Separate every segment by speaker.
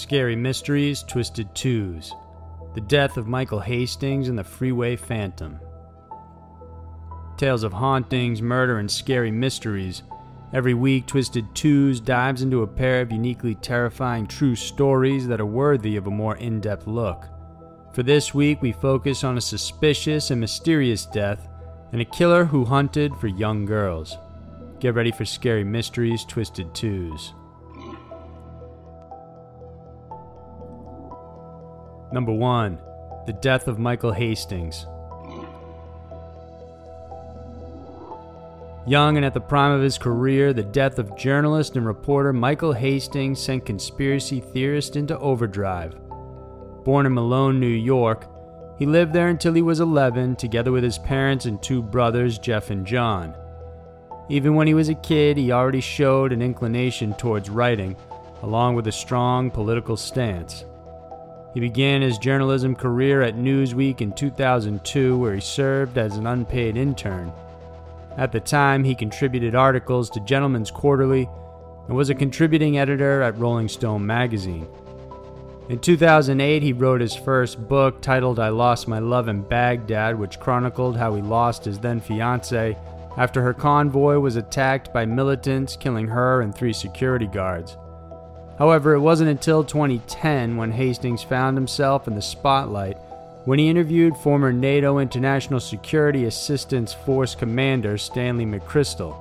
Speaker 1: Scary Mysteries, Twisted Twos. The Death of Michael Hastings and the Freeway Phantom. Tales of hauntings, murder, and scary mysteries. Every week, Twisted Twos dives into a pair of uniquely terrifying true stories that are worthy of a more in depth look. For this week, we focus on a suspicious and mysterious death and a killer who hunted for young girls. Get ready for Scary Mysteries, Twisted Twos. Number 1 The Death of Michael Hastings. Young and at the prime of his career, the death of journalist and reporter Michael Hastings sent conspiracy theorists into overdrive. Born in Malone, New York, he lived there until he was 11, together with his parents and two brothers, Jeff and John. Even when he was a kid, he already showed an inclination towards writing, along with a strong political stance. He began his journalism career at Newsweek in 2002, where he served as an unpaid intern. At the time, he contributed articles to Gentleman's Quarterly and was a contributing editor at Rolling Stone magazine. In 2008, he wrote his first book titled I Lost My Love in Baghdad, which chronicled how he lost his then fiancee after her convoy was attacked by militants, killing her and three security guards. However, it wasn't until 2010 when Hastings found himself in the spotlight when he interviewed former NATO International Security Assistance Force Commander Stanley McChrystal.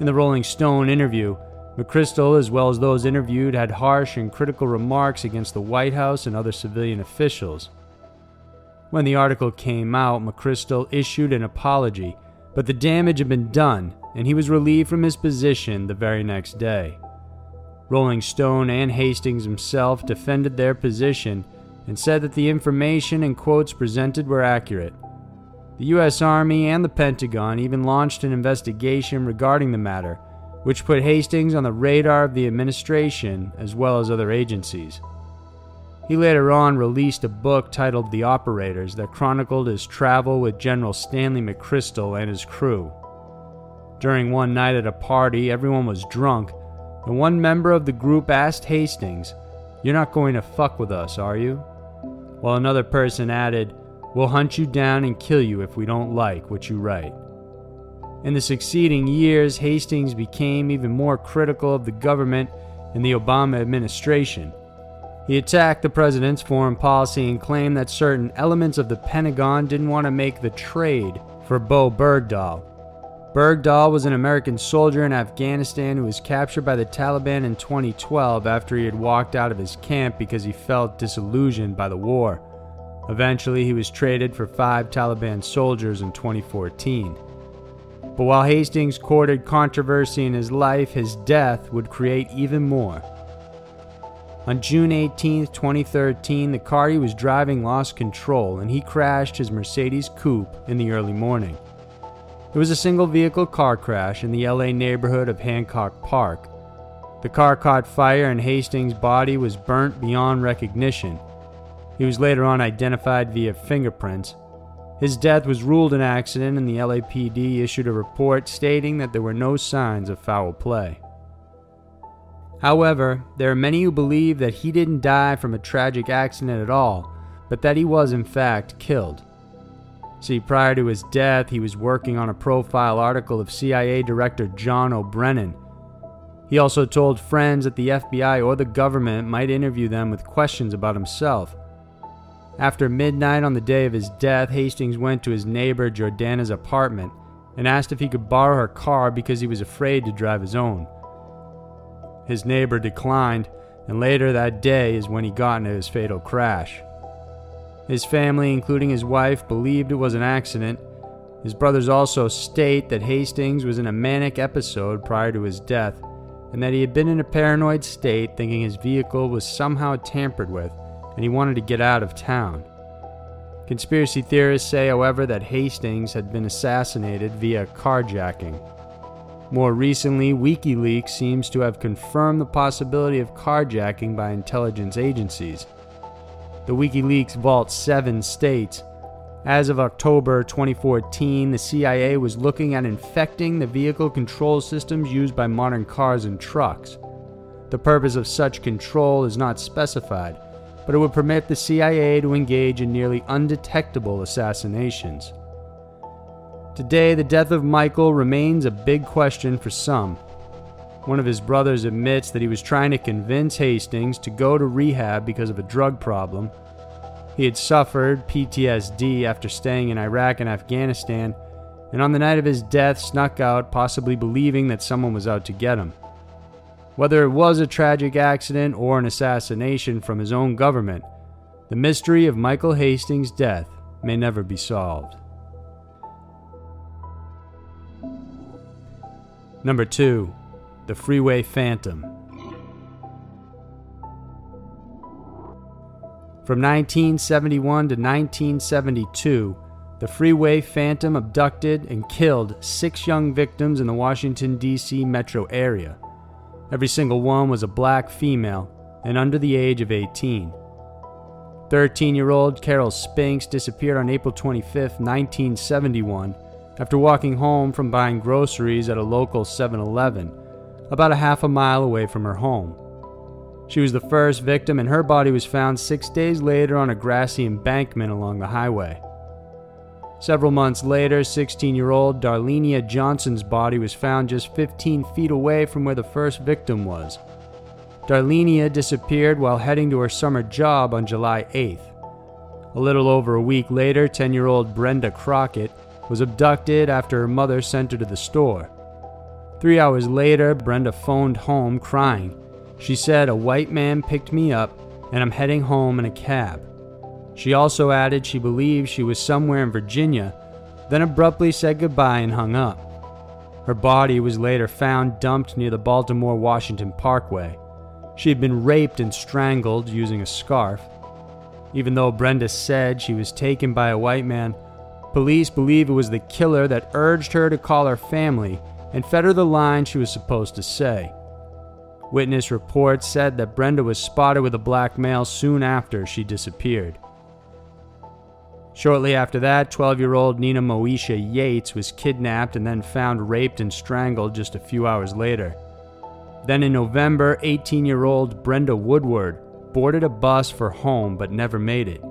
Speaker 1: In the Rolling Stone interview, McChrystal, as well as those interviewed, had harsh and critical remarks against the White House and other civilian officials. When the article came out, McChrystal issued an apology, but the damage had been done, and he was relieved from his position the very next day. Rolling Stone and Hastings himself defended their position and said that the information and quotes presented were accurate. The U.S. Army and the Pentagon even launched an investigation regarding the matter, which put Hastings on the radar of the administration as well as other agencies. He later on released a book titled The Operators that chronicled his travel with General Stanley McChrystal and his crew. During one night at a party, everyone was drunk and one member of the group asked Hastings, You're not going to fuck with us, are you? While another person added, We'll hunt you down and kill you if we don't like what you write. In the succeeding years, Hastings became even more critical of the government and the Obama administration. He attacked the president's foreign policy and claimed that certain elements of the Pentagon didn't want to make the trade for Bo Bergdahl, Bergdahl was an American soldier in Afghanistan who was captured by the Taliban in 2012 after he had walked out of his camp because he felt disillusioned by the war. Eventually, he was traded for five Taliban soldiers in 2014. But while Hastings courted controversy in his life, his death would create even more. On June 18, 2013, the car he was driving lost control and he crashed his Mercedes coupe in the early morning. It was a single vehicle car crash in the LA neighborhood of Hancock Park. The car caught fire and Hastings' body was burnt beyond recognition. He was later on identified via fingerprints. His death was ruled an accident, and the LAPD issued a report stating that there were no signs of foul play. However, there are many who believe that he didn't die from a tragic accident at all, but that he was in fact killed. See, prior to his death, he was working on a profile article of CIA Director John O. Brennan. He also told friends that the FBI or the government might interview them with questions about himself. After midnight on the day of his death, Hastings went to his neighbor Jordana's apartment and asked if he could borrow her car because he was afraid to drive his own. His neighbor declined, and later that day is when he got into his fatal crash. His family, including his wife, believed it was an accident. His brothers also state that Hastings was in a manic episode prior to his death, and that he had been in a paranoid state thinking his vehicle was somehow tampered with and he wanted to get out of town. Conspiracy theorists say, however, that Hastings had been assassinated via carjacking. More recently, WikiLeaks seems to have confirmed the possibility of carjacking by intelligence agencies. The WikiLeaks Vault 7 states As of October 2014, the CIA was looking at infecting the vehicle control systems used by modern cars and trucks. The purpose of such control is not specified, but it would permit the CIA to engage in nearly undetectable assassinations. Today, the death of Michael remains a big question for some. One of his brothers admits that he was trying to convince Hastings to go to rehab because of a drug problem. He had suffered PTSD after staying in Iraq and Afghanistan, and on the night of his death snuck out, possibly believing that someone was out to get him. Whether it was a tragic accident or an assassination from his own government, the mystery of Michael Hastings' death may never be solved. Number 2. The Freeway Phantom. From 1971 to 1972, the Freeway Phantom abducted and killed six young victims in the Washington, D.C. metro area. Every single one was a black female and under the age of 18. 13 year old Carol Spinks disappeared on April 25, 1971, after walking home from buying groceries at a local 7 Eleven, about a half a mile away from her home. She was the first victim, and her body was found six days later on a grassy embankment along the highway. Several months later, 16 year old Darlenia Johnson's body was found just 15 feet away from where the first victim was. Darlenia disappeared while heading to her summer job on July 8th. A little over a week later, 10 year old Brenda Crockett was abducted after her mother sent her to the store. Three hours later, Brenda phoned home crying. She said, A white man picked me up, and I'm heading home in a cab. She also added she believed she was somewhere in Virginia, then abruptly said goodbye and hung up. Her body was later found dumped near the Baltimore Washington Parkway. She had been raped and strangled using a scarf. Even though Brenda said she was taken by a white man, Police believe it was the killer that urged her to call her family and fed her the line she was supposed to say. Witness reports said that Brenda was spotted with a black male soon after she disappeared. Shortly after that, 12 year old Nenomoshia Yates was kidnapped and then found raped and strangled just a few hours later. Then in November, 18 year old Brenda Woodward boarded a bus for home but never made it.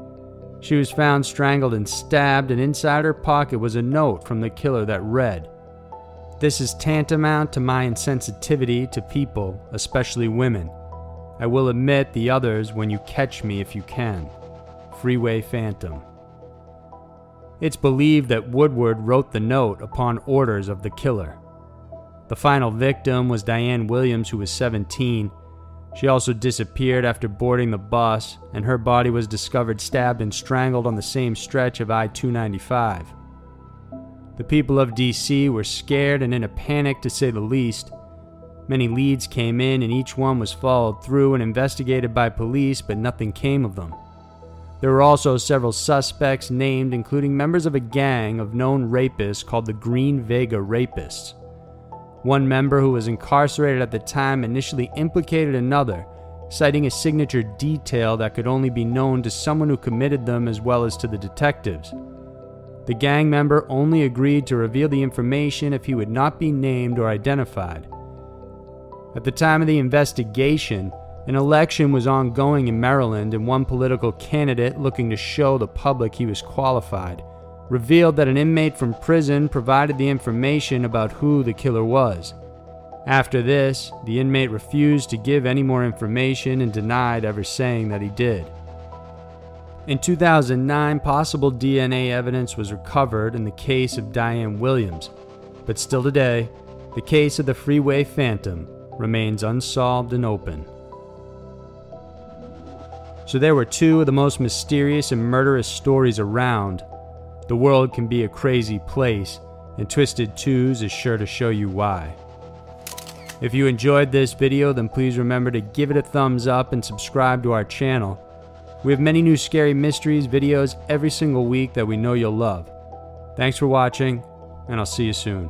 Speaker 1: She was found strangled and stabbed, and inside her pocket was a note from the killer that read This is tantamount to my insensitivity to people, especially women. I will admit the others when you catch me if you can. Freeway Phantom. It's believed that Woodward wrote the note upon orders of the killer. The final victim was Diane Williams, who was 17 she also disappeared after boarding the bus, and her body was discovered stabbed and strangled on the same stretch of I 295. The people of DC were scared and in a panic to say the least. Many leads came in, and each one was followed through and investigated by police, but nothing came of them. There were also several suspects named, including members of a gang of known rapists called the Green Vega Rapists. One member who was incarcerated at the time initially implicated another, citing a signature detail that could only be known to someone who committed them as well as to the detectives. The gang member only agreed to reveal the information if he would not be named or identified. At the time of the investigation, an election was ongoing in Maryland, and one political candidate looking to show the public he was qualified revealed that an inmate from prison provided the information about who the killer was. After this, the inmate refused to give any more information and denied ever saying that he did. In 2009, possible DNA evidence was recovered in the case of Diane Williams, but still today, the case of the Freeway Phantom remains unsolved and open. So there were two of the most mysterious and murderous stories around the world can be a crazy place, and Twisted Twos is sure to show you why. If you enjoyed this video, then please remember to give it a thumbs up and subscribe to our channel. We have many new scary mysteries videos every single week that we know you'll love. Thanks for watching, and I'll see you soon.